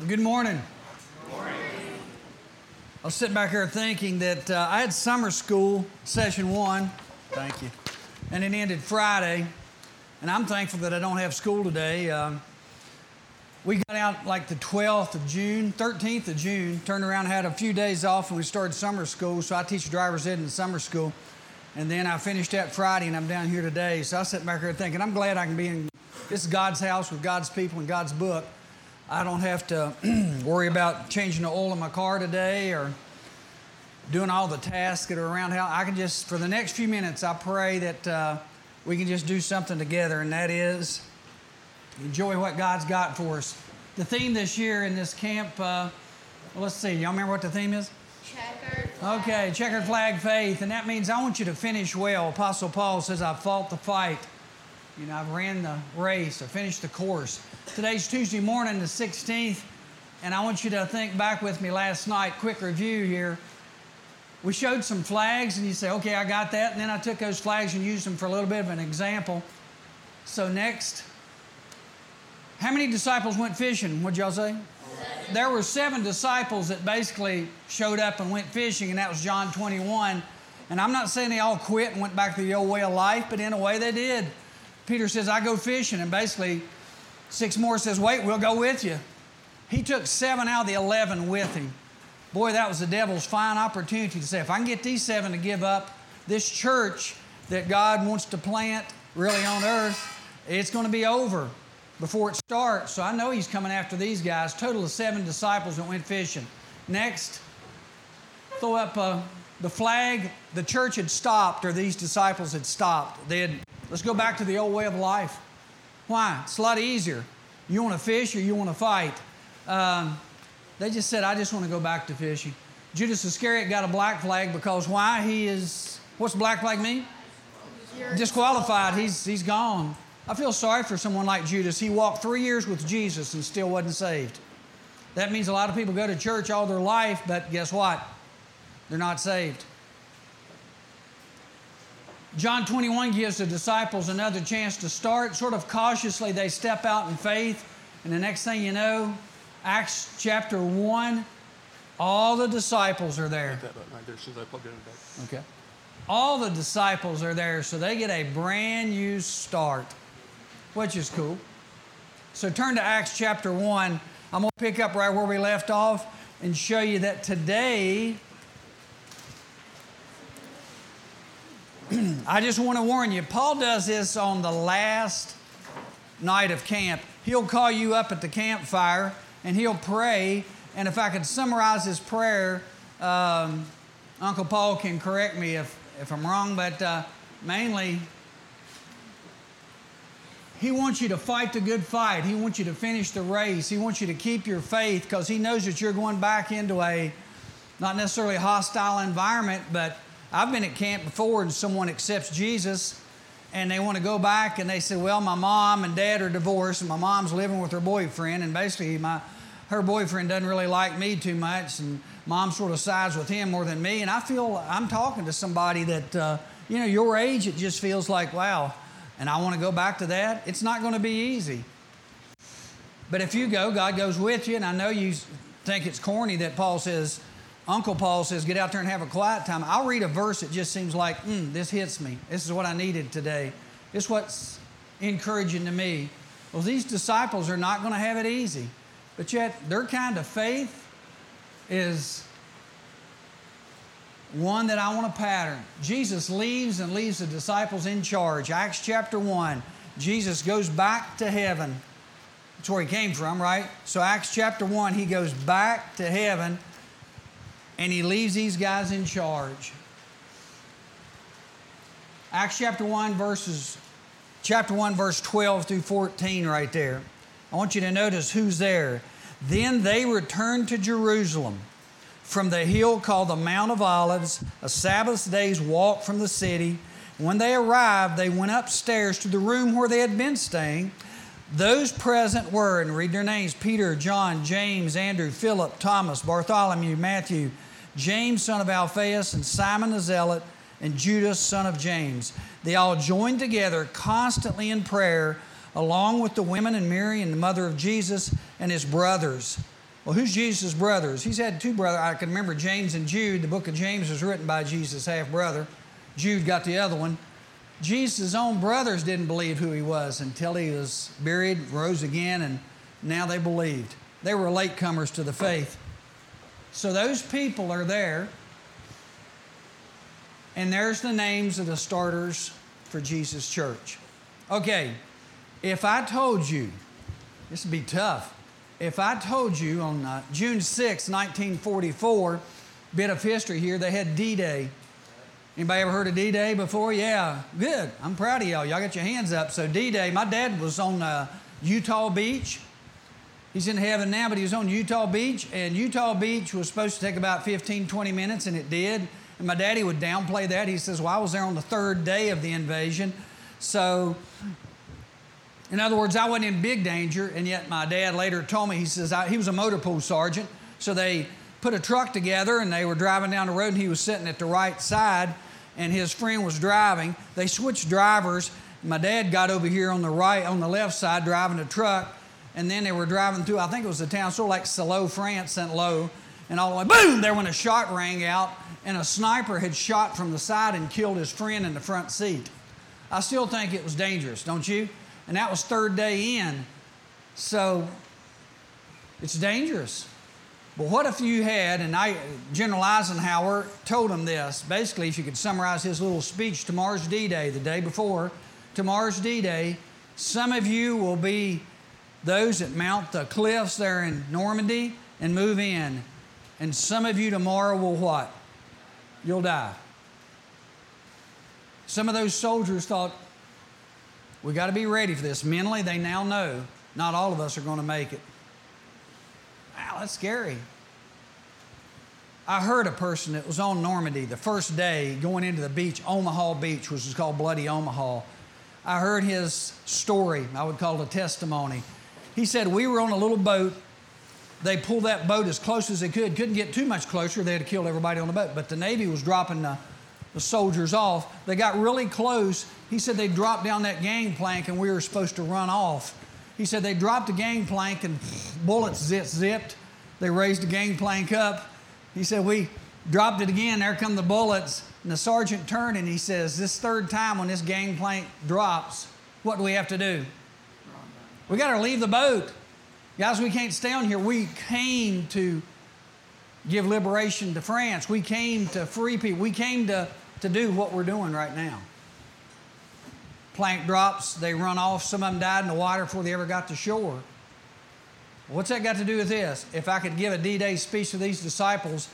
Good morning. I was sitting back here thinking that uh, I had summer school, session one. Thank you. And it ended Friday. And I'm thankful that I don't have school today. Um, we got out like the 12th of June, 13th of June, turned around, had a few days off, and we started summer school. So I teach driver's ed in summer school. And then I finished that Friday, and I'm down here today. So I sitting back here thinking, I'm glad I can be in this is God's house with God's people and God's book. I don't have to worry about changing the oil in my car today or doing all the tasks that are around how I can just, for the next few minutes, I pray that uh, we can just do something together, and that is enjoy what God's got for us. The theme this year in this camp, uh, let's see, y'all remember what the theme is? Checkered. Okay, checkered flag faith, and that means I want you to finish well. Apostle Paul says, I fought the fight. You know, I've ran the race, I finished the course. Today's Tuesday morning, the 16th, and I want you to think back with me last night. Quick review here. We showed some flags, and you say, okay, I got that. And then I took those flags and used them for a little bit of an example. So, next, how many disciples went fishing? What'd y'all say? There were seven disciples that basically showed up and went fishing, and that was John 21. And I'm not saying they all quit and went back to the old way of life, but in a way they did. Peter says, I go fishing. And basically, six more says, Wait, we'll go with you. He took seven out of the 11 with him. Boy, that was the devil's fine opportunity to say, if I can get these seven to give up this church that God wants to plant really on earth, it's going to be over before it starts. So I know he's coming after these guys. Total of seven disciples that went fishing. Next, throw up uh, the flag. The church had stopped, or these disciples had stopped. They had Let's go back to the old way of life. Why? It's a lot easier. You want to fish or you want to fight? Um, they just said, I just want to go back to fishing. Judas Iscariot got a black flag because why? He is, what's black flag mean? Disqualified. He's, he's gone. I feel sorry for someone like Judas. He walked three years with Jesus and still wasn't saved. That means a lot of people go to church all their life, but guess what? They're not saved. John 21 gives the disciples another chance to start. Sort of cautiously, they step out in faith. And the next thing you know, Acts chapter 1, all the disciples are there. Okay. All the disciples are there, so they get a brand new start, which is cool. So turn to Acts chapter 1. I'm going to pick up right where we left off and show you that today I just want to warn you, Paul does this on the last night of camp. He'll call you up at the campfire and he'll pray. And if I could summarize his prayer, um, Uncle Paul can correct me if, if I'm wrong, but uh, mainly, he wants you to fight the good fight. He wants you to finish the race. He wants you to keep your faith because he knows that you're going back into a not necessarily hostile environment, but I've been at camp before and someone accepts Jesus and they want to go back and they say, Well, my mom and dad are divorced and my mom's living with her boyfriend and basically my her boyfriend doesn't really like me too much and mom sort of sides with him more than me. And I feel I'm talking to somebody that, uh, you know, your age, it just feels like, wow, and I want to go back to that. It's not going to be easy. But if you go, God goes with you. And I know you think it's corny that Paul says, Uncle Paul says, get out there and have a quiet time. I'll read a verse that just seems like, mm, this hits me. This is what I needed today. This is what's encouraging to me. Well, these disciples are not going to have it easy, but yet their kind of faith is one that I want to pattern. Jesus leaves and leaves the disciples in charge. Acts chapter 1, Jesus goes back to heaven. That's where he came from, right? So, Acts chapter 1, he goes back to heaven and he leaves these guys in charge. Acts chapter 1, verses, chapter 1, verse 12 through 14, right there. I want you to notice who's there. Then they returned to Jerusalem from the hill called the Mount of Olives, a Sabbath day's walk from the city. When they arrived, they went upstairs to the room where they had been staying. Those present were, and read their names Peter, John, James, Andrew, Philip, Thomas, Bartholomew, Matthew, James, son of Alphaeus, and Simon the Zealot, and Judas, son of James. They all joined together constantly in prayer, along with the women and Mary and the mother of Jesus and his brothers. Well, who's Jesus' brothers? He's had two brothers. I can remember James and Jude. The book of James was written by Jesus' half brother. Jude got the other one. Jesus' own brothers didn't believe who he was until he was buried, rose again, and now they believed. They were latecomers to the faith. So those people are there. And there's the names of the starters for Jesus Church. Okay, if I told you, this would be tough. If I told you on uh, June 6, 1944, bit of history here, they had D Day. Anybody ever heard of D Day before? Yeah, good. I'm proud of y'all. Y'all got your hands up. So, D Day, my dad was on uh, Utah Beach. He's in heaven now, but he was on Utah Beach, and Utah Beach was supposed to take about 15, 20 minutes, and it did. And my daddy would downplay that. He says, Well, I was there on the third day of the invasion. So, in other words, I wasn't in big danger, and yet my dad later told me, he says, I, he was a motor pool sergeant. So they put a truck together, and they were driving down the road, and he was sitting at the right side, and his friend was driving. They switched drivers. My dad got over here on the right, on the left side, driving the truck and then they were driving through, I think it was a town sort of like Salo, France, St. Lo, and all the way, boom, there went a shot rang out, and a sniper had shot from the side and killed his friend in the front seat. I still think it was dangerous, don't you? And that was third day in. So it's dangerous. But what if you had, and I, General Eisenhower told him this, basically, if you could summarize his little speech, tomorrow's D Day, the day before, tomorrow's D Day, some of you will be those that mount the cliffs there in Normandy and move in. And some of you tomorrow will what? You'll die. Some of those soldiers thought, we got to be ready for this. Mentally, they now know not all of us are going to make it. Wow, that's scary. I heard a person that was on Normandy the first day going into the beach, Omaha Beach, which is called Bloody Omaha. I heard his story. I would call it a testimony. He said, We were on a little boat. They pulled that boat as close as they could. Couldn't get too much closer. They had to kill everybody on the boat. But the Navy was dropping the, the soldiers off. They got really close. He said they dropped down that gangplank and we were supposed to run off. He said they dropped the gangplank and bullets zit zipped. They raised the gangplank up. He said we dropped it again. There come the bullets. And the sergeant turned and he says, This third time when this gangplank drops, what do we have to do? We got to leave the boat. Guys, we can't stay on here. We came to give liberation to France. We came to free people. We came to, to do what we're doing right now. Plank drops, they run off. Some of them died in the water before they ever got to shore. What's that got to do with this? If I could give a D Day speech to these disciples,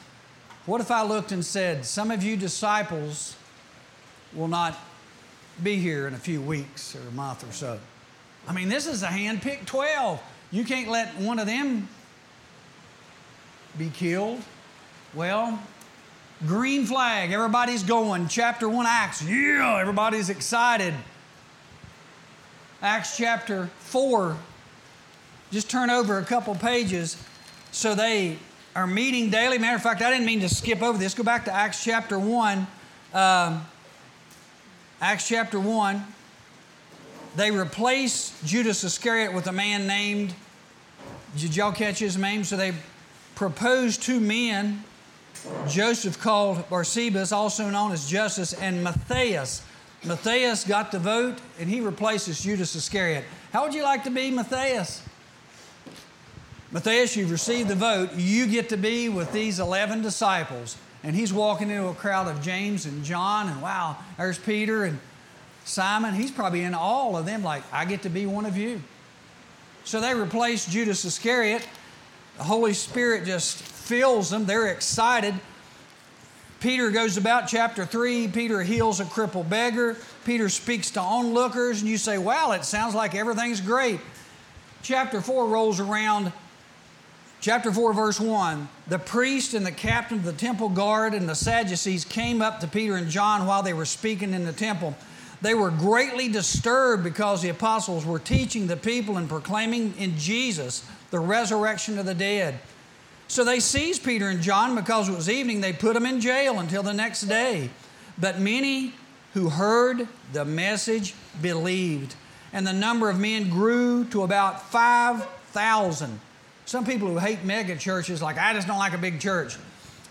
what if I looked and said, Some of you disciples will not be here in a few weeks or a month or so? I mean, this is a hand picked 12. You can't let one of them be killed. Well, green flag, everybody's going. Chapter 1 Acts, yeah, everybody's excited. Acts chapter 4, just turn over a couple pages. So they are meeting daily. Matter of fact, I didn't mean to skip over this. Go back to Acts chapter 1. Um, Acts chapter 1 they replace Judas Iscariot with a man named, did y'all catch his name? So they proposed two men, Joseph called Barsabas, also known as Justus, and Matthias. Matthias got the vote and he replaces Judas Iscariot. How would you like to be Matthias? Matthias, you've received the vote. You get to be with these 11 disciples. And he's walking into a crowd of James and John, and wow, there's Peter and Simon, he's probably in all of them, like, I get to be one of you. So they replace Judas Iscariot. The Holy Spirit just fills them. They're excited. Peter goes about chapter 3. Peter heals a crippled beggar. Peter speaks to onlookers, and you say, Wow, it sounds like everything's great. Chapter 4 rolls around. Chapter 4, verse 1 The priest and the captain of the temple guard and the Sadducees came up to Peter and John while they were speaking in the temple. They were greatly disturbed because the apostles were teaching the people and proclaiming in Jesus the resurrection of the dead. So they seized Peter and John because it was evening. They put them in jail until the next day. But many who heard the message believed, and the number of men grew to about 5,000. Some people who hate mega churches, like, I just don't like a big church.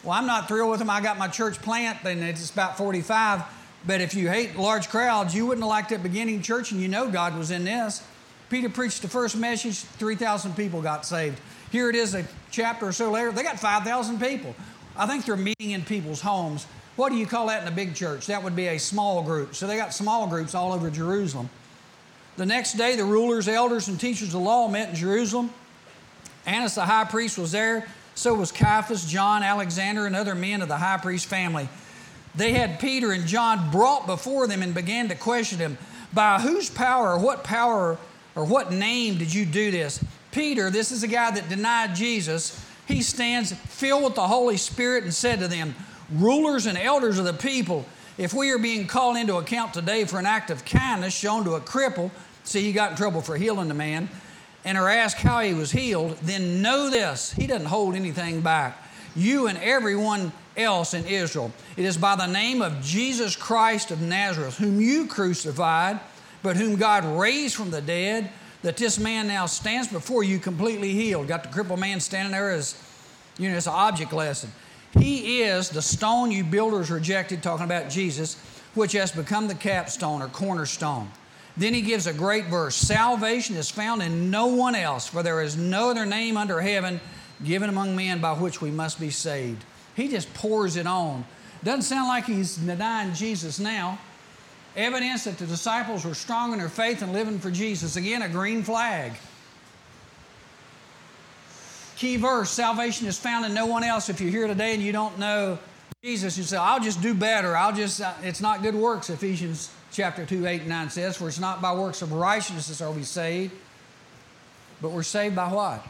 Well, I'm not thrilled with them. I got my church plant, and it's about 45. But if you hate large crowds, you wouldn't have liked that beginning church, and you know God was in this. Peter preached the first message, 3,000 people got saved. Here it is, a chapter or so later, they got 5,000 people. I think they're meeting in people's homes. What do you call that in a big church? That would be a small group. So they got small groups all over Jerusalem. The next day, the rulers, elders, and teachers of law met in Jerusalem. Annas the high priest was there. So was Caiaphas, John, Alexander, and other men of the high priest family. They had Peter and John brought before them and began to question him By whose power or what power or what name did you do this? Peter, this is a guy that denied Jesus, he stands filled with the Holy Spirit and said to them, Rulers and elders of the people, if we are being called into account today for an act of kindness shown to a cripple, see, he got in trouble for healing the man, and are asked how he was healed, then know this he doesn't hold anything back. You and everyone else in Israel. It is by the name of Jesus Christ of Nazareth, whom you crucified, but whom God raised from the dead that this man now stands before you completely healed. Got the crippled man standing there as, you know, it's an object lesson. He is the stone you builders rejected, talking about Jesus, which has become the capstone or cornerstone. Then he gives a great verse Salvation is found in no one else, for there is no other name under heaven given among men by which we must be saved. He just pours it on. Doesn't sound like he's denying Jesus now evidence that the disciples were strong in their faith and living for Jesus. Again, a green flag. Key verse salvation is found in no one else. If you're here today and you don't know Jesus, you say, I'll just do better. I'll just, uh, it's not good works, Ephesians chapter 2, 8, and 9 says, for it's not by works of righteousness are we saved, but we're saved by what?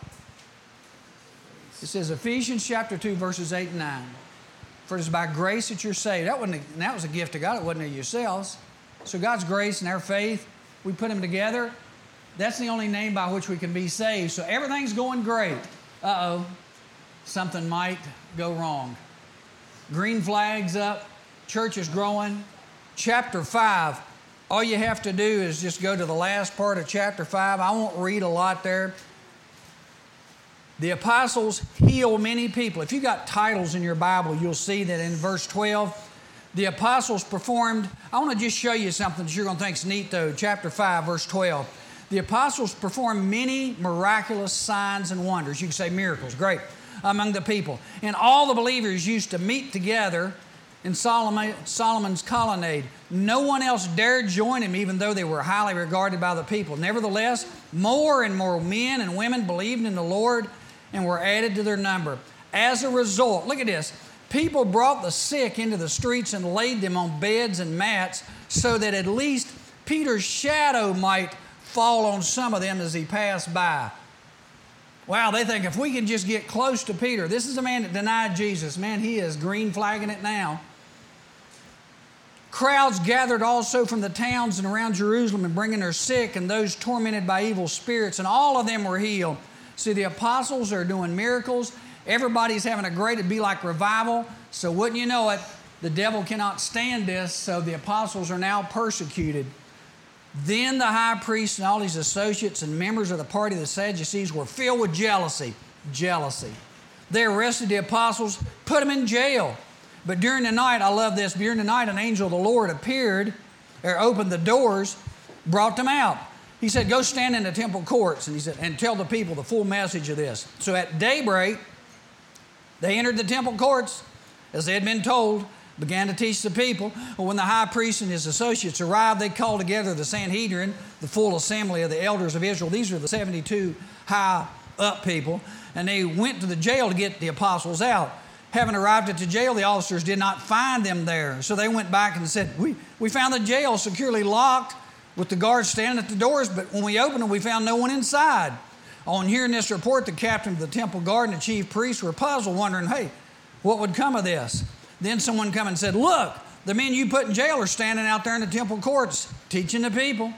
It says Ephesians chapter 2, verses 8 and 9. For it is by grace that you're saved. That, wasn't a, that was a gift of God, it wasn't of yourselves. So God's grace and our faith, we put them together. That's the only name by which we can be saved. So everything's going great. Uh oh, something might go wrong. Green flags up, church is growing. Chapter 5, all you have to do is just go to the last part of chapter 5. I won't read a lot there. The apostles heal many people. If you've got titles in your Bible, you'll see that in verse 12, the apostles performed. I want to just show you something that you're going to think is neat, though. Chapter 5, verse 12. The apostles performed many miraculous signs and wonders. You can say miracles, great, among the people. And all the believers used to meet together in Solomon, Solomon's colonnade. No one else dared join him, even though they were highly regarded by the people. Nevertheless, more and more men and women believed in the Lord and were added to their number. As a result, look at this People brought the sick into the streets and laid them on beds and mats so that at least Peter's shadow might fall on some of them as he passed by. Wow, they think if we can just get close to Peter, this is a man that denied Jesus. Man, he is green flagging it now. Crowds gathered also from the towns and around Jerusalem and bringing their sick and those tormented by evil spirits, and all of them were healed. See, the apostles are doing miracles Everybody's having a great, it'd be like revival. So, wouldn't you know it, the devil cannot stand this, so the apostles are now persecuted. Then the high priest and all his associates and members of the party of the Sadducees were filled with jealousy. Jealousy. They arrested the apostles, put them in jail. But during the night, I love this, during the night, an angel of the Lord appeared, or opened the doors, brought them out. He said, Go stand in the temple courts, and he said, and tell the people the full message of this. So at daybreak, they entered the temple courts, as they had been told, began to teach the people. when the high priest and his associates arrived, they called together the Sanhedrin, the full assembly of the elders of Israel. These are the 72 high up people. And they went to the jail to get the apostles out. Having arrived at the jail, the officers did not find them there. So they went back and said, We, we found the jail securely locked with the guards standing at the doors, but when we opened them, we found no one inside. On hearing this report, the captain of the temple guard and the chief priests were puzzled, wondering, hey, what would come of this? Then someone come and said, Look, the men you put in jail are standing out there in the temple courts teaching the people.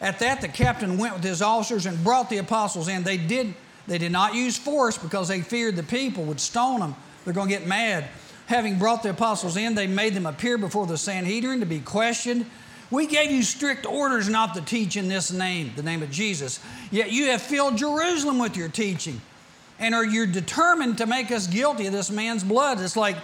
At that, the captain went with his officers and brought the apostles in. They did, they did not use force because they feared the people would stone them. They're going to get mad. Having brought the apostles in, they made them appear before the Sanhedrin to be questioned. We gave you strict orders not to teach in this name, the name of Jesus. Yet you have filled Jerusalem with your teaching. And are you determined to make us guilty of this man's blood? It's like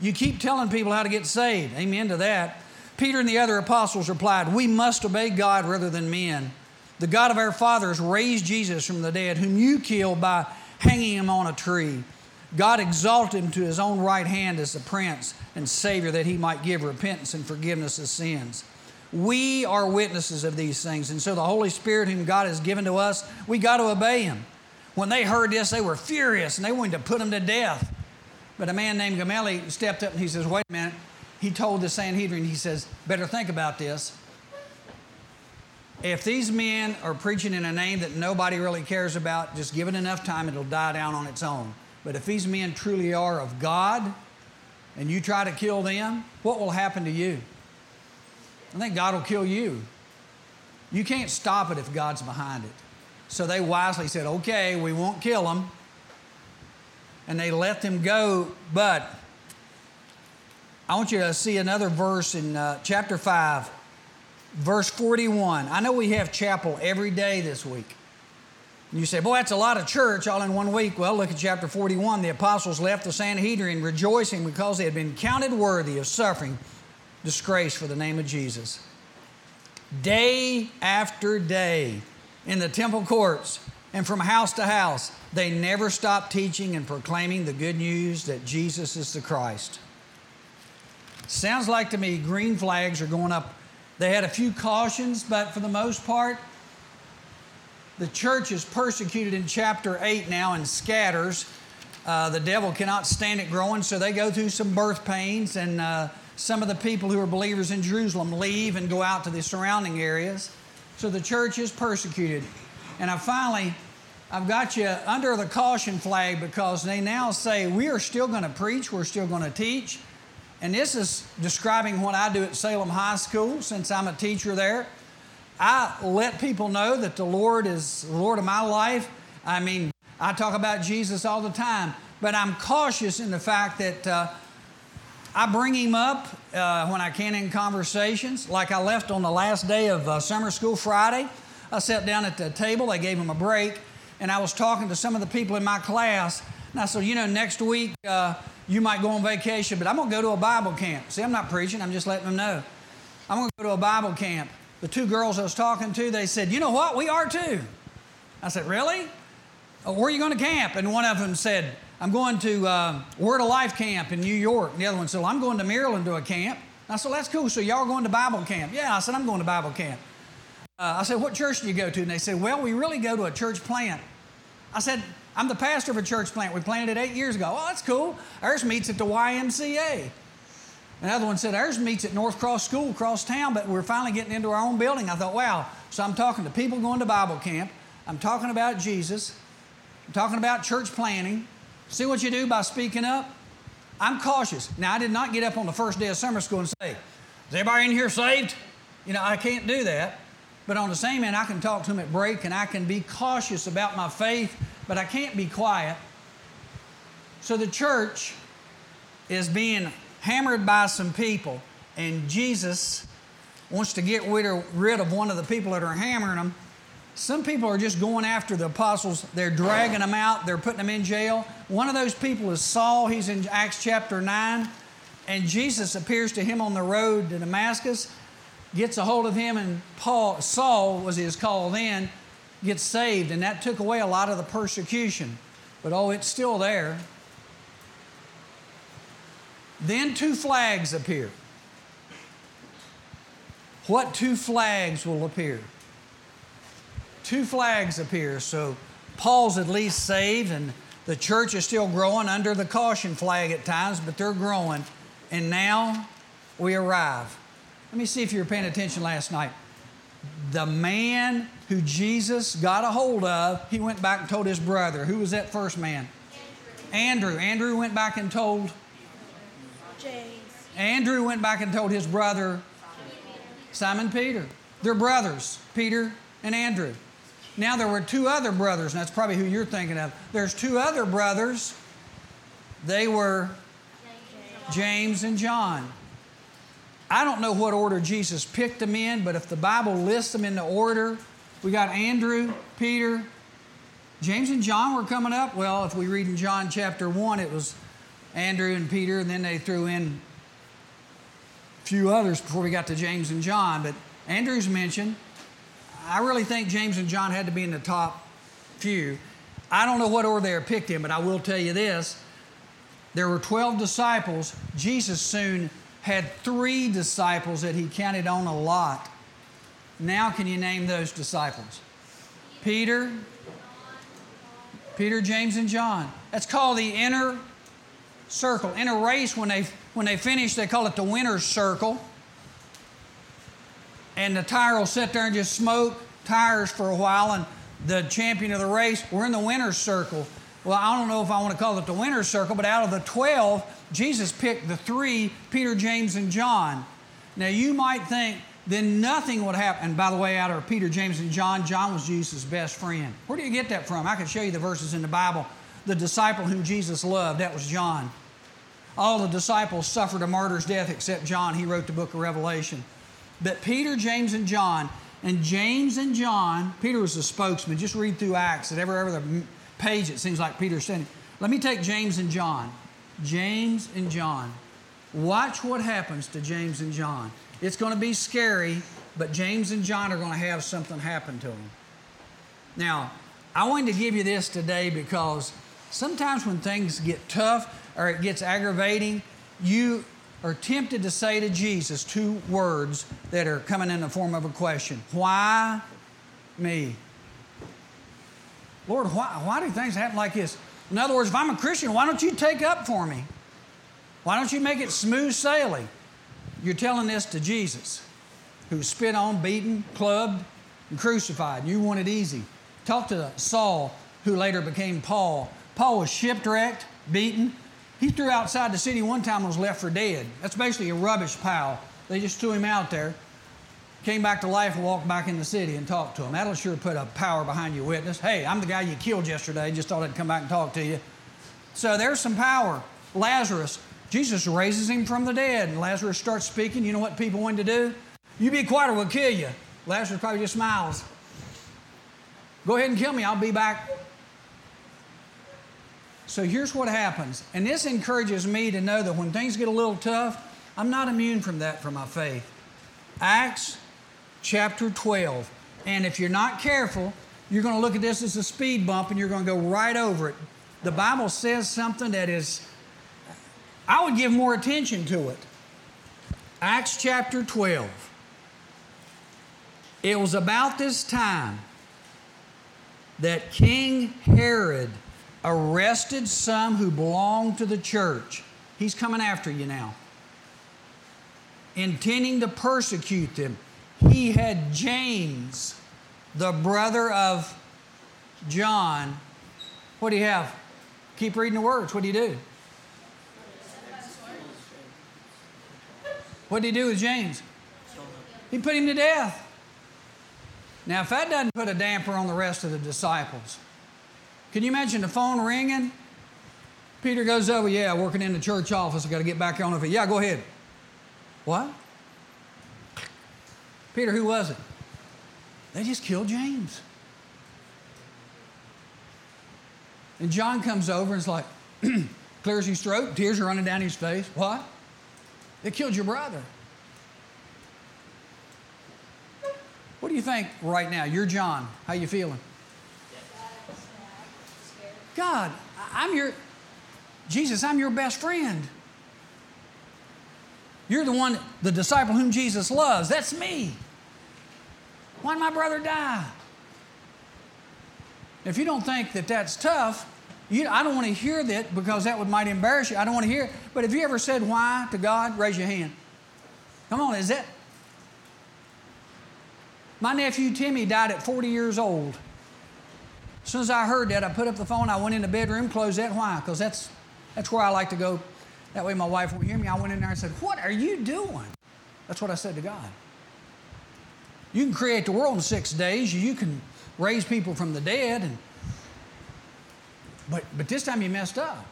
you keep telling people how to get saved. Amen to that. Peter and the other apostles replied, We must obey God rather than men. The God of our fathers raised Jesus from the dead, whom you killed by hanging him on a tree. God exalted him to his own right hand as the prince and savior that he might give repentance and forgiveness of sins. We are witnesses of these things. And so the Holy Spirit, whom God has given to us, we got to obey him. When they heard this, they were furious and they wanted to put him to death. But a man named Gamaliel stepped up and he says, Wait a minute. He told the Sanhedrin, he says, Better think about this. If these men are preaching in a name that nobody really cares about, just give it enough time, it'll die down on its own. But if these men truly are of God and you try to kill them, what will happen to you? I think God will kill you. You can't stop it if God's behind it. So they wisely said, okay, we won't kill them. And they let them go. But I want you to see another verse in uh, chapter 5, verse 41. I know we have chapel every day this week. And you say, boy, that's a lot of church all in one week. Well, look at chapter 41. The apostles left the Sanhedrin rejoicing because they had been counted worthy of suffering disgrace for the name of Jesus. Day after day in the temple courts and from house to house, they never stopped teaching and proclaiming the good news that Jesus is the Christ. Sounds like to me green flags are going up. They had a few cautions, but for the most part, the church is persecuted in chapter 8 now and scatters. Uh, the devil cannot stand it growing, so they go through some birth pains, and uh, some of the people who are believers in Jerusalem leave and go out to the surrounding areas. So the church is persecuted. And I finally, I've got you under the caution flag because they now say we are still going to preach, we're still going to teach. And this is describing what I do at Salem High School since I'm a teacher there. I let people know that the Lord is the Lord of my life. I mean, I talk about Jesus all the time, but I'm cautious in the fact that uh, I bring him up uh, when I can in conversations. Like I left on the last day of uh, summer school Friday. I sat down at the table, they gave him a break, and I was talking to some of the people in my class. And I said, You know, next week uh, you might go on vacation, but I'm going to go to a Bible camp. See, I'm not preaching, I'm just letting them know. I'm going to go to a Bible camp the two girls I was talking to, they said, You know what? We are too. I said, Really? Oh, where are you going to camp? And one of them said, I'm going to uh, Word of Life camp in New York. And the other one said, well, I'm going to Maryland to a camp. I said, That's cool. So y'all going to Bible camp? Yeah, I said, I'm going to Bible camp. Uh, I said, What church do you go to? And they said, Well, we really go to a church plant. I said, I'm the pastor of a church plant. We planted it eight years ago. Oh, that's cool. Ours meets at the YMCA. Another one said, ours meets at North Cross School across town, but we're finally getting into our own building. I thought, wow. So I'm talking to people going to Bible camp. I'm talking about Jesus. I'm talking about church planning. See what you do by speaking up? I'm cautious. Now, I did not get up on the first day of summer school and say, is everybody in here saved? You know, I can't do that. But on the same hand, I can talk to them at break and I can be cautious about my faith, but I can't be quiet. So the church is being hammered by some people, and Jesus wants to get rid of one of the people that are hammering them. Some people are just going after the apostles. They're dragging them out. They're putting them in jail. One of those people is Saul. He's in Acts chapter 9. And Jesus appears to him on the road to Damascus, gets a hold of him, and Paul, Saul was his call then, gets saved. And that took away a lot of the persecution. But oh, it's still there. Then two flags appear. What two flags will appear? Two flags appear. So Paul's at least saved, and the church is still growing under the caution flag at times, but they're growing. And now we arrive. Let me see if you were paying attention last night. The man who Jesus got a hold of, he went back and told his brother. Who was that first man? Andrew. Andrew, Andrew went back and told James. Andrew went back and told his brother, Simon Peter. They're brothers, Peter and Andrew. Now there were two other brothers, and that's probably who you're thinking of. There's two other brothers. They were James and John. I don't know what order Jesus picked them in, but if the Bible lists them in the order, we got Andrew, Peter, James and John were coming up. Well, if we read in John chapter 1, it was Andrew and Peter, and then they threw in a few others before we got to James and John. But Andrew's mentioned. I really think James and John had to be in the top few. I don't know what order they were picked in, but I will tell you this. There were 12 disciples. Jesus soon had three disciples that he counted on a lot. Now, can you name those disciples? Peter, Peter, James, and John. That's called the inner circle. In a race, when they when they finish, they call it the winner's circle. And the tire will sit there and just smoke tires for a while, and the champion of the race, we're in the winner's circle. Well, I don't know if I want to call it the winner's circle, but out of the 12, Jesus picked the three Peter, James, and John. Now, you might think, then nothing would happen. And by the way, out of Peter, James, and John, John was Jesus' best friend. Where do you get that from? I can show you the verses in the Bible. The disciple whom Jesus loved, that was John. All the disciples suffered a martyr's death except John. He wrote the book of Revelation. But Peter, James, and John, and James and John, Peter was the spokesman. Just read through Acts. At every other page, it seems like Peter's saying, Let me take James and John. James and John. Watch what happens to James and John. It's going to be scary, but James and John are going to have something happen to them. Now, I wanted to give you this today because sometimes when things get tough or it gets aggravating, you are tempted to say to Jesus two words that are coming in the form of a question Why me? Lord, why, why do things happen like this? In other words, if I'm a Christian, why don't you take up for me? Why don't you make it smooth sailing? You're telling this to Jesus, who was spit on, beaten, clubbed, and crucified. You want it easy. Talk to Saul, who later became Paul. Paul was shipwrecked, beaten. He threw outside the city one time and was left for dead. That's basically a rubbish pile. They just threw him out there, came back to life and walked back in the city and talked to him. That'll sure put a power behind your witness. Hey, I'm the guy you killed yesterday. Just thought I'd come back and talk to you. So there's some power. Lazarus, Jesus raises him from the dead, and Lazarus starts speaking. You know what people want to do? You be quiet or we'll kill you. Lazarus probably just smiles. Go ahead and kill me, I'll be back. So here's what happens. And this encourages me to know that when things get a little tough, I'm not immune from that for my faith. Acts chapter 12. And if you're not careful, you're going to look at this as a speed bump and you're going to go right over it. The Bible says something that is I would give more attention to it. Acts chapter 12. It was about this time that King Herod arrested some who belonged to the church. He's coming after you now. Intending to persecute them. He had James, the brother of John. What do you have? Keep reading the words. What do you do? What did he do with James? He put him to death. Now, if that doesn't put a damper on the rest of the disciples, can you imagine the phone ringing? Peter goes over, yeah, working in the church office. I got to get back on it. Yeah, go ahead. What? Peter, who was it? They just killed James. And John comes over and is like, clears his throat, tears are running down his face. What? They killed your brother. What do you think right now? You're John. How you feeling? God, I'm your Jesus, I'm your best friend. You're the one, the disciple whom Jesus loves. That's me. Why did my brother die? If you don't think that that's tough, you, I don't want to hear that because that would might embarrass you. I don't want to hear it. But if you ever said why to God, raise your hand. Come on, is that? My nephew Timmy died at 40 years old. As soon as I heard that, I put up the phone. I went in the bedroom, closed that. Why? Because that's that's where I like to go. That way my wife won't hear me. I went in there and said, "What are you doing?" That's what I said to God. You can create the world in six days. You can raise people from the dead and but, but this time you messed up.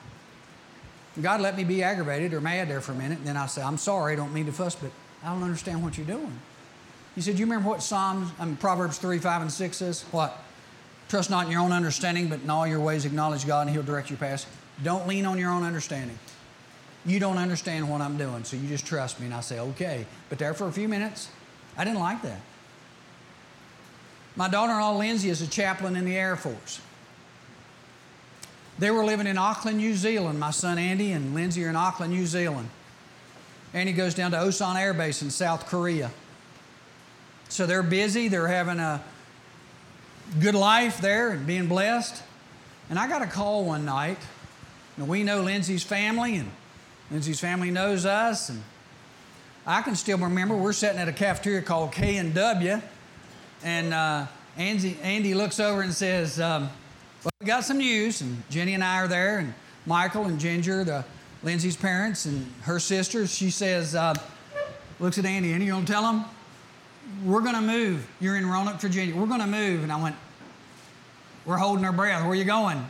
God let me be aggravated or mad there for a minute, and then I said, I'm sorry, I don't mean to fuss, but I don't understand what you're doing. He said, You remember what Psalms, I mean, Proverbs 3, 5, and 6 says? What? Trust not in your own understanding, but in all your ways acknowledge God and He'll direct your path. Don't lean on your own understanding. You don't understand what I'm doing, so you just trust me. And I say, okay. But there for a few minutes, I didn't like that. My daughter in law, Lindsay, is a chaplain in the Air Force. They were living in Auckland, New Zealand. My son Andy and Lindsay are in Auckland, New Zealand. Andy goes down to Osan Air Base in South Korea. So they're busy, they're having a good life there and being blessed. And I got a call one night. And we know Lindsay's family, and Lindsay's family knows us. And I can still remember we're sitting at a cafeteria called K and W, and uh, Andy, Andy looks over and says, um, "Well, we got some news." And Jenny and I are there, and Michael and Ginger, the Lindsay's parents, and her sisters. She says, uh, looks at Andy, Andy, you gonna tell him? We're going to move. You're in Roanoke, Virginia. We're going to move. And I went, we're holding our breath. Where are you going?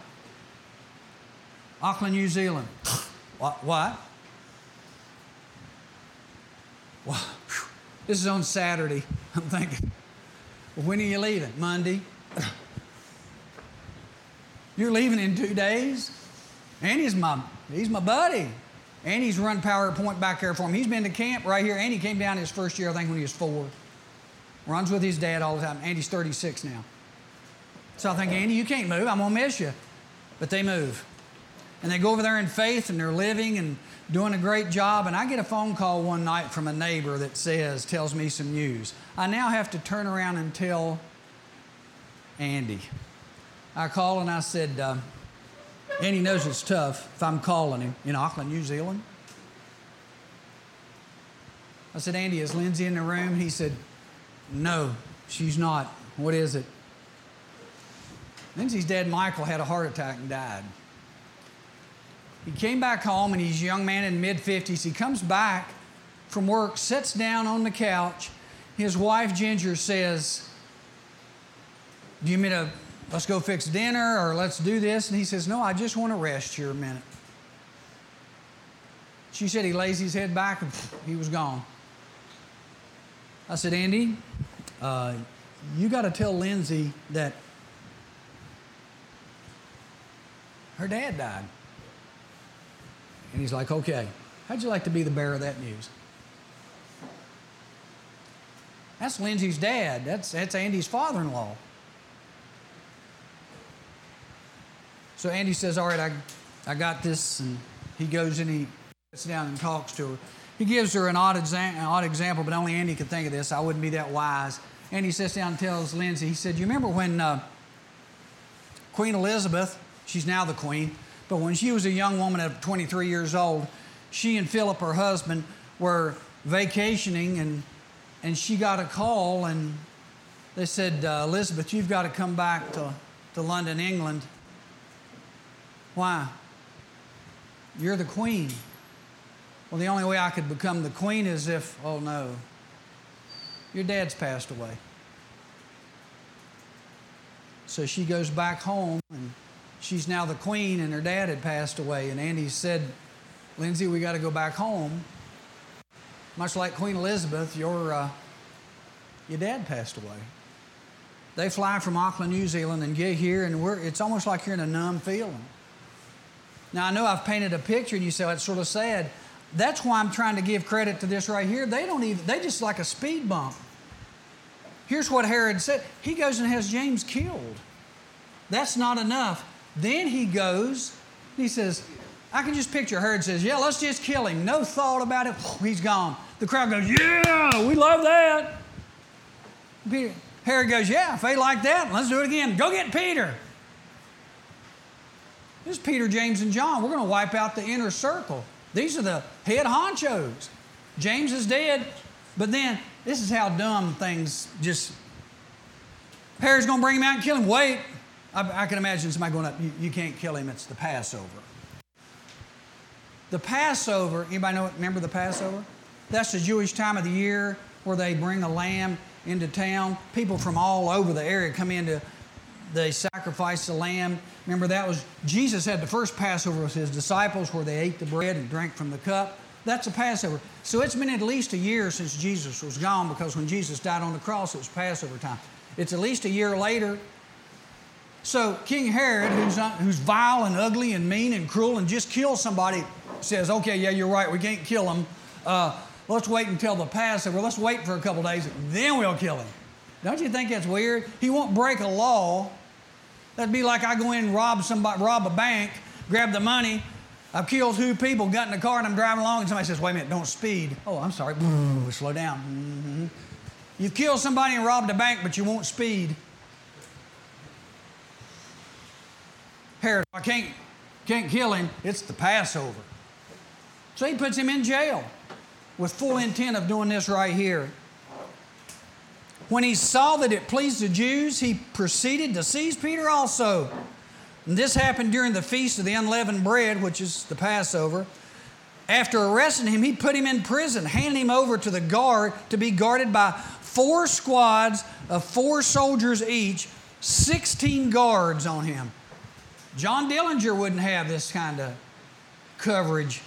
Auckland, New Zealand. what? What? Well, this is on Saturday. I'm thinking, well, when are you leaving? Monday. You're leaving in two days? And he's my, he's my buddy. And he's run PowerPoint back there for him. He's been to camp right here. And he came down his first year, I think, when he was four. Runs with his dad all the time. Andy's 36 now. So I think, Andy, you can't move. I'm going to miss you. But they move. And they go over there in faith and they're living and doing a great job. And I get a phone call one night from a neighbor that says, tells me some news. I now have to turn around and tell Andy. I call and I said, uh, Andy knows it's tough if I'm calling him in Auckland, New Zealand. I said, Andy, is Lindsay in the room? He said, no, she's not. What is it? Lindsay's dad, Michael, had a heart attack and died. He came back home and he's a young man in mid 50s. He comes back from work, sits down on the couch. His wife, Ginger, says, Do you mean to let's go fix dinner or let's do this? And he says, No, I just want to rest here a minute. She said he lays his head back and he was gone. I said, Andy, uh, you got to tell Lindsay that her dad died. And he's like, okay, how'd you like to be the bearer of that news? That's Lindsay's dad. That's, that's Andy's father in law. So Andy says, All right, I, I got this. And he goes and he sits down and talks to her. He gives her an odd, exa- an odd example, but only Andy could think of this. I wouldn't be that wise. Andy sits down and tells Lindsay, he said, You remember when uh, Queen Elizabeth, she's now the queen, but when she was a young woman of 23 years old, she and Philip, her husband, were vacationing and, and she got a call and they said, uh, Elizabeth, you've got to come back to, to London, England. Why? You're the queen. Well, the only way I could become the queen is if, oh no, your dad's passed away. So she goes back home and she's now the queen and her dad had passed away. And Andy said, Lindsay, we got to go back home. Much like Queen Elizabeth, your, uh, your dad passed away. They fly from Auckland, New Zealand and get here, and we're, it's almost like you're in a numb feeling. Now, I know I've painted a picture, and you say, well, it's sort of sad. That's why I'm trying to give credit to this right here. They don't even, they just like a speed bump. Here's what Herod said He goes and has James killed. That's not enough. Then he goes, and he says, I can just picture Herod says, Yeah, let's just kill him. No thought about it. He's gone. The crowd goes, Yeah, we love that. Peter, Herod goes, Yeah, if they like that, let's do it again. Go get Peter. This is Peter, James, and John. We're going to wipe out the inner circle. These are the head honchos. James is dead, but then this is how dumb things just. Herod's going to bring him out and kill him. Wait. I, I can imagine somebody going up, you, you, can't kill him, it's the Passover. The Passover, anybody know, remember the Passover? That's the Jewish time of the year where they bring a lamb into town. People from all over the area come in to, they sacrifice the lamb Remember, that was Jesus had the first Passover with his disciples where they ate the bread and drank from the cup. That's a Passover. So it's been at least a year since Jesus was gone because when Jesus died on the cross, it was Passover time. It's at least a year later. So King Herod, who's, not, who's vile and ugly and mean and cruel and just kills somebody, says, okay, yeah, you're right, we can't kill him. Uh, let's wait until the Passover. Let's wait for a couple days, then we'll kill him. Don't you think that's weird? He won't break a law. That'd be like I go in and rob somebody, rob a bank, grab the money. I've killed two people, got in the car, and I'm driving along, and somebody says, "Wait a minute, don't speed." Oh, I'm sorry. slow down. Mm-hmm. You've killed somebody and robbed a bank, but you won't speed. Herod, I can't, can't kill him. It's the Passover. So he puts him in jail with full intent of doing this right here. When he saw that it pleased the Jews, he proceeded to seize Peter also. And this happened during the feast of the unleavened bread, which is the Passover. After arresting him, he put him in prison, handing him over to the guard to be guarded by four squads of four soldiers each, 16 guards on him. John Dillinger wouldn't have this kind of coverage.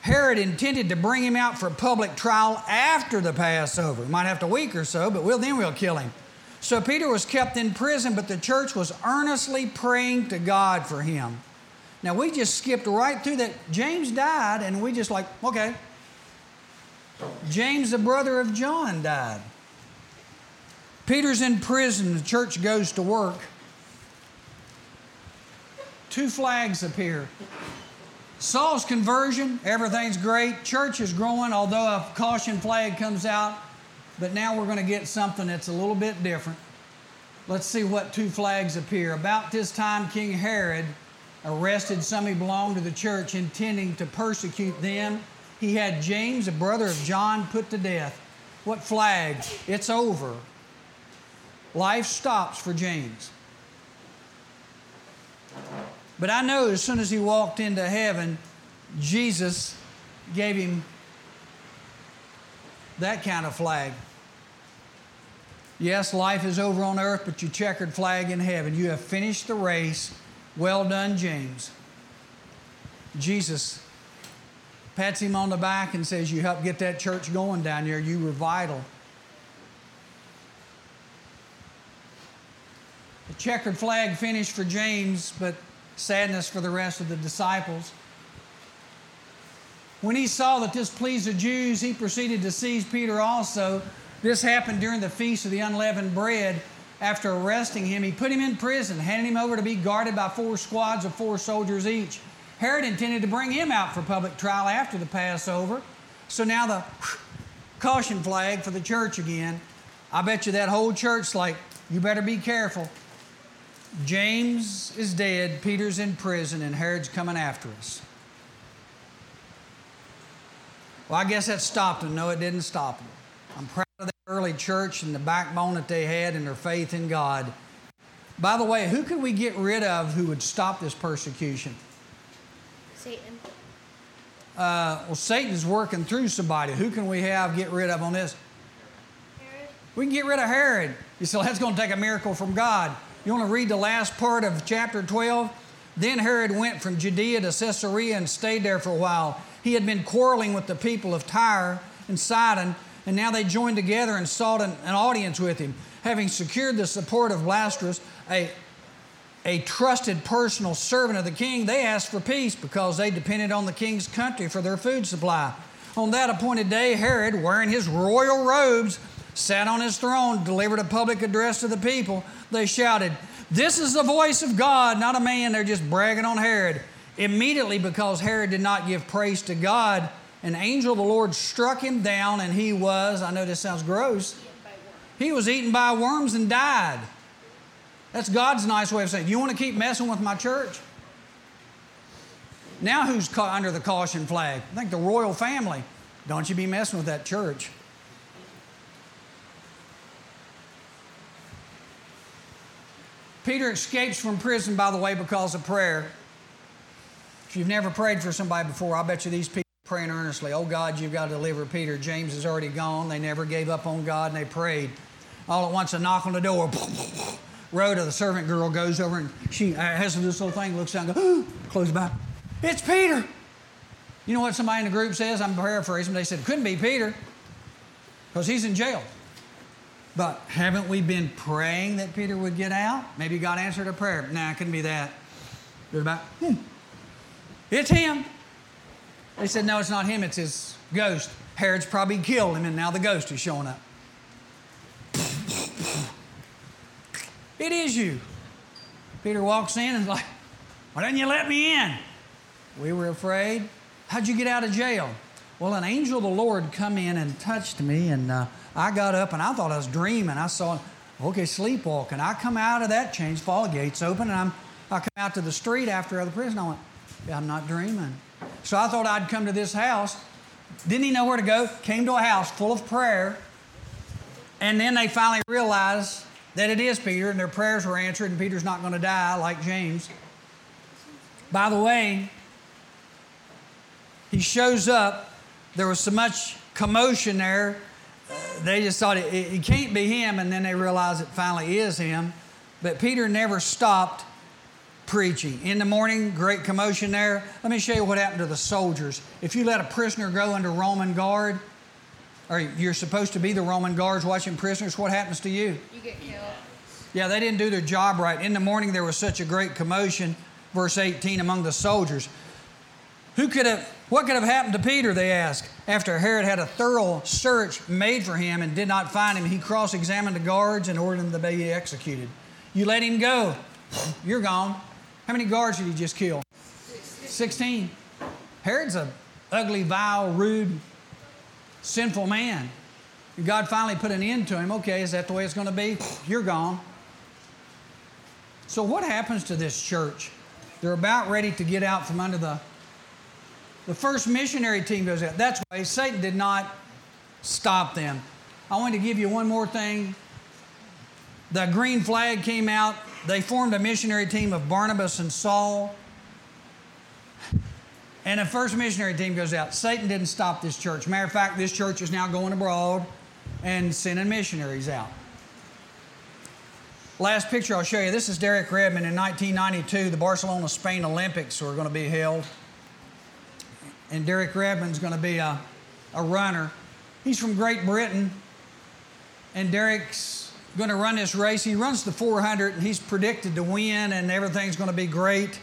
Herod intended to bring him out for public trial after the Passover. Might have to week or so, but we'll, then we'll kill him. So Peter was kept in prison, but the church was earnestly praying to God for him. Now we just skipped right through that. James died, and we just like, okay. James, the brother of John, died. Peter's in prison, the church goes to work. Two flags appear. Saul's conversion, everything's great. Church is growing, although a caution flag comes out. But now we're going to get something that's a little bit different. Let's see what two flags appear. About this time, King Herod arrested some who belonged to the church, intending to persecute them. He had James, a brother of John, put to death. What flag? It's over. Life stops for James. But I know as soon as he walked into heaven, Jesus gave him that kind of flag. Yes, life is over on earth, but you checkered flag in heaven. You have finished the race. Well done, James. Jesus pats him on the back and says, You helped get that church going down there. You were vital. The checkered flag finished for James, but sadness for the rest of the disciples. When he saw that this pleased the Jews, he proceeded to seize Peter also. This happened during the feast of the unleavened bread. After arresting him, he put him in prison, handing him over to be guarded by four squads of four soldiers each. Herod intended to bring him out for public trial after the Passover. So now the caution flag for the church again. I bet you that whole church's like, you better be careful. James is dead, Peter's in prison, and Herod's coming after us. Well, I guess that stopped him. No, it didn't stop him. I'm proud of the early church and the backbone that they had and their faith in God. By the way, who could we get rid of who would stop this persecution? Satan. Uh, well, Satan's working through somebody. Who can we have get rid of on this? Herod. We can get rid of Herod. You say, well, that's going to take a miracle from God. You want to read the last part of chapter 12? Then Herod went from Judea to Caesarea and stayed there for a while. He had been quarreling with the people of Tyre and Sidon, and now they joined together and sought an, an audience with him. Having secured the support of Blastus, a, a trusted personal servant of the king, they asked for peace because they depended on the king's country for their food supply. On that appointed day, Herod, wearing his royal robes, sat on his throne, delivered a public address to the people. They shouted, This is the voice of God, not a man. They're just bragging on Herod. Immediately, because Herod did not give praise to God, an angel of the Lord struck him down, and he was, I know this sounds gross, he was eaten by worms and died. That's God's nice way of saying, You want to keep messing with my church? Now, who's under the caution flag? I think the royal family. Don't you be messing with that church. Peter escapes from prison, by the way, because of prayer. If you've never prayed for somebody before, I bet you these people are praying earnestly. Oh God, you've got to deliver Peter. James is already gone. They never gave up on God and they prayed. All at once, a knock on the door. Rhoda, the servant girl, goes over and she has this little thing, looks down, goes, close back. It's Peter. You know what somebody in the group says? I'm paraphrasing. They said, couldn't be Peter because he's in jail. But haven't we been praying that Peter would get out? Maybe God answered a prayer. Nah, it couldn't be that. They're about, hmm, it's him. They said, no, it's not him, it's his ghost. Herod's probably killed him, and now the ghost is showing up. it is you. Peter walks in and like, why didn't you let me in? We were afraid. How'd you get out of jail? Well, an angel of the Lord come in and touched me, and uh, I got up and I thought I was dreaming. I saw, okay, sleepwalking. I come out of that, change fall gates open, and I'm, I come out to the street after other prison. I went, I'm not dreaming. So I thought I'd come to this house. Didn't he know where to go? Came to a house full of prayer. And then they finally realized that it is Peter, and their prayers were answered, and Peter's not going to die like James. By the way, he shows up. There was so much commotion there, uh, they just thought it, it, it can't be him, and then they realized it finally is him. But Peter never stopped preaching. In the morning, great commotion there. Let me show you what happened to the soldiers. If you let a prisoner go under Roman guard, or you're supposed to be the Roman guards watching prisoners, what happens to you? You get killed. Yeah, they didn't do their job right. In the morning, there was such a great commotion, verse 18, among the soldiers. Who could have, what could have happened to Peter, they asked. After Herod had a thorough search made for him and did not find him, he cross examined the guards and ordered them to be executed. You let him go, you're gone. How many guards did he just kill? 16. Herod's a ugly, vile, rude, sinful man. God finally put an end to him. Okay, is that the way it's going to be? You're gone. So, what happens to this church? They're about ready to get out from under the. The first missionary team goes out. That's why Satan did not stop them. I want to give you one more thing. The green flag came out they formed a missionary team of Barnabas and Saul. And the first missionary team goes out. Satan didn't stop this church. Matter of fact, this church is now going abroad and sending missionaries out. Last picture I'll show you. This is Derek Redmond in 1992. The Barcelona Spain Olympics were going to be held. And Derek Redmond's going to be a, a runner. He's from Great Britain. And Derek's going to run this race. He runs the 400 and he's predicted to win and everything's going to be great.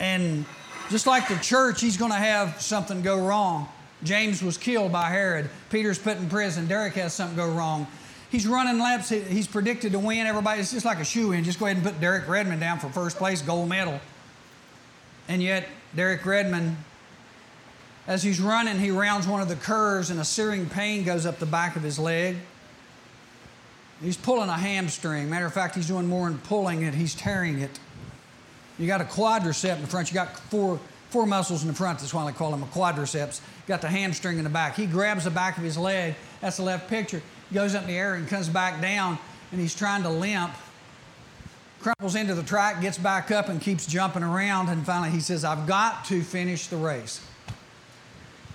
And just like the church, he's going to have something go wrong. James was killed by Herod. Peter's put in prison. Derek has something go wrong. He's running laps. He's predicted to win. Everybody, it's just like a shoe in. Just go ahead and put Derek Redmond down for first place, gold medal. And yet, Derek Redmond, as he's running, he rounds one of the curves and a searing pain goes up the back of his leg. He's pulling a hamstring. Matter of fact, he's doing more than pulling it, he's tearing it. You got a quadricep in the front. You got four, four muscles in the front. That's why they call them a quadriceps. Got the hamstring in the back. He grabs the back of his leg. That's the left picture. Goes up in the air and comes back down, and he's trying to limp. Crumples into the track, gets back up, and keeps jumping around. And finally, he says, I've got to finish the race.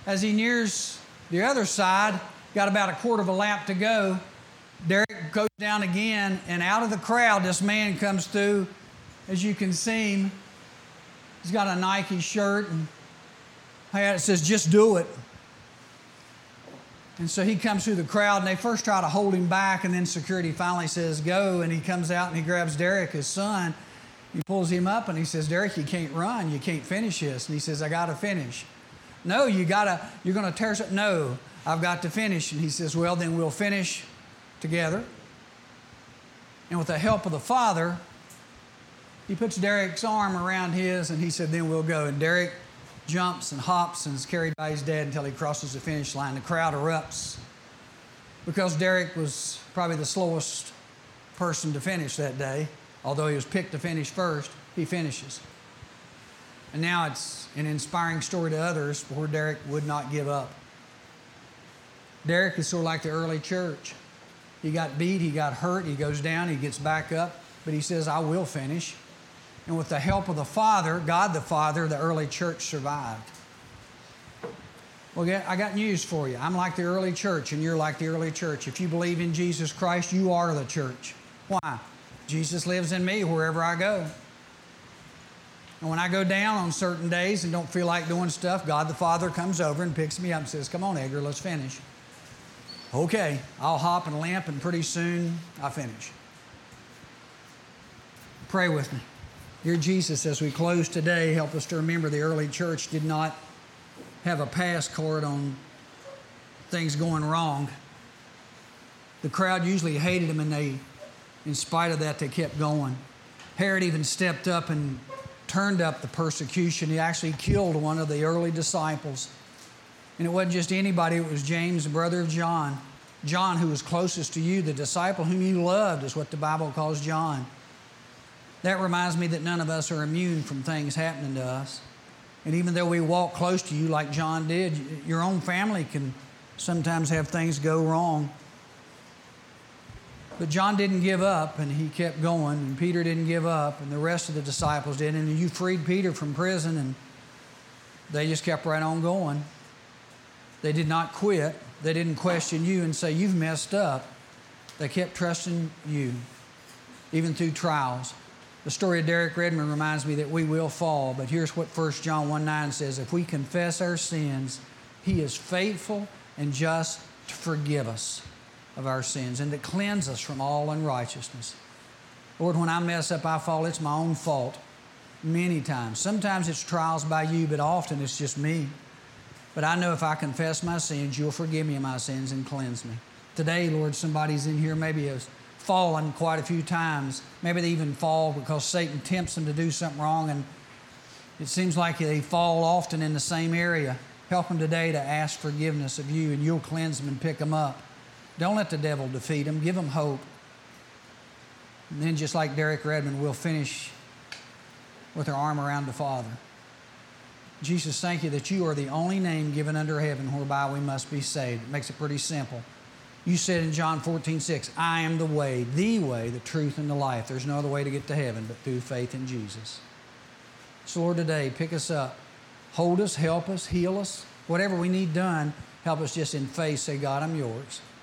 As he nears the other side, got about a quarter of a lap to go, Derek goes down again, and out of the crowd, this man comes through. As you can see him, he's got a Nike shirt, and hat. it says, Just do it. And so he comes through the crowd, and they first try to hold him back, and then security finally says, Go. And he comes out and he grabs Derek, his son. He pulls him up and he says, Derek, you can't run. You can't finish this. And he says, I got to finish. No, you got to, you're to tear something. No, I've got to finish. And he says, Well, then we'll finish together. And with the help of the Father, he puts Derek's arm around his and he said, Then we'll go. And Derek jumps and hops and is carried by his dad until he crosses the finish line. The crowd erupts because Derek was probably the slowest person to finish that day. Although he was picked to finish first, he finishes. And now it's an inspiring story to others where Derek would not give up. Derek is sort of like the early church. He got beat, he got hurt, he goes down, he gets back up, but he says, I will finish. And with the help of the Father, God the Father, the early church survived. Well, I got news for you. I'm like the early church, and you're like the early church. If you believe in Jesus Christ, you are the church. Why? Jesus lives in me wherever I go. And when I go down on certain days and don't feel like doing stuff, God the Father comes over and picks me up and says, Come on, Edgar, let's finish. Okay, I'll hop and limp, and pretty soon I finish. Pray with me. Dear Jesus, as we close today, help us to remember the early church did not have a pass card on things going wrong. The crowd usually hated them, and they, in spite of that, they kept going. Herod even stepped up and turned up the persecution. He actually killed one of the early disciples. And it wasn't just anybody, it was James, the brother of John. John, who was closest to you, the disciple whom you loved, is what the Bible calls John. That reminds me that none of us are immune from things happening to us. And even though we walk close to you like John did, your own family can sometimes have things go wrong. But John didn't give up and he kept going, and Peter didn't give up, and the rest of the disciples did. And you freed Peter from prison, and they just kept right on going. They did not quit. They didn't question you and say, You've messed up. They kept trusting you, even through trials. The story of Derek Redmond reminds me that we will fall, but here's what 1 John 1 9 says If we confess our sins, he is faithful and just to forgive us of our sins and to cleanse us from all unrighteousness. Lord, when I mess up, I fall, it's my own fault many times. Sometimes it's trials by you, but often it's just me. But I know if I confess my sins, you'll forgive me of my sins and cleanse me. Today, Lord, somebody's in here maybe has fallen quite a few times. Maybe they even fall because Satan tempts them to do something wrong, and it seems like they fall often in the same area. Help them today to ask forgiveness of you, and you'll cleanse them and pick them up. Don't let the devil defeat them. Give them hope. And then, just like Derek Redmond, we'll finish with our arm around the Father. Jesus, thank you that you are the only name given under heaven whereby we must be saved. It makes it pretty simple. You said in John 14, 6, I am the way, the way, the truth, and the life. There's no other way to get to heaven but through faith in Jesus. So, Lord, today, pick us up. Hold us, help us, heal us. Whatever we need done, help us just in faith say, God, I'm yours.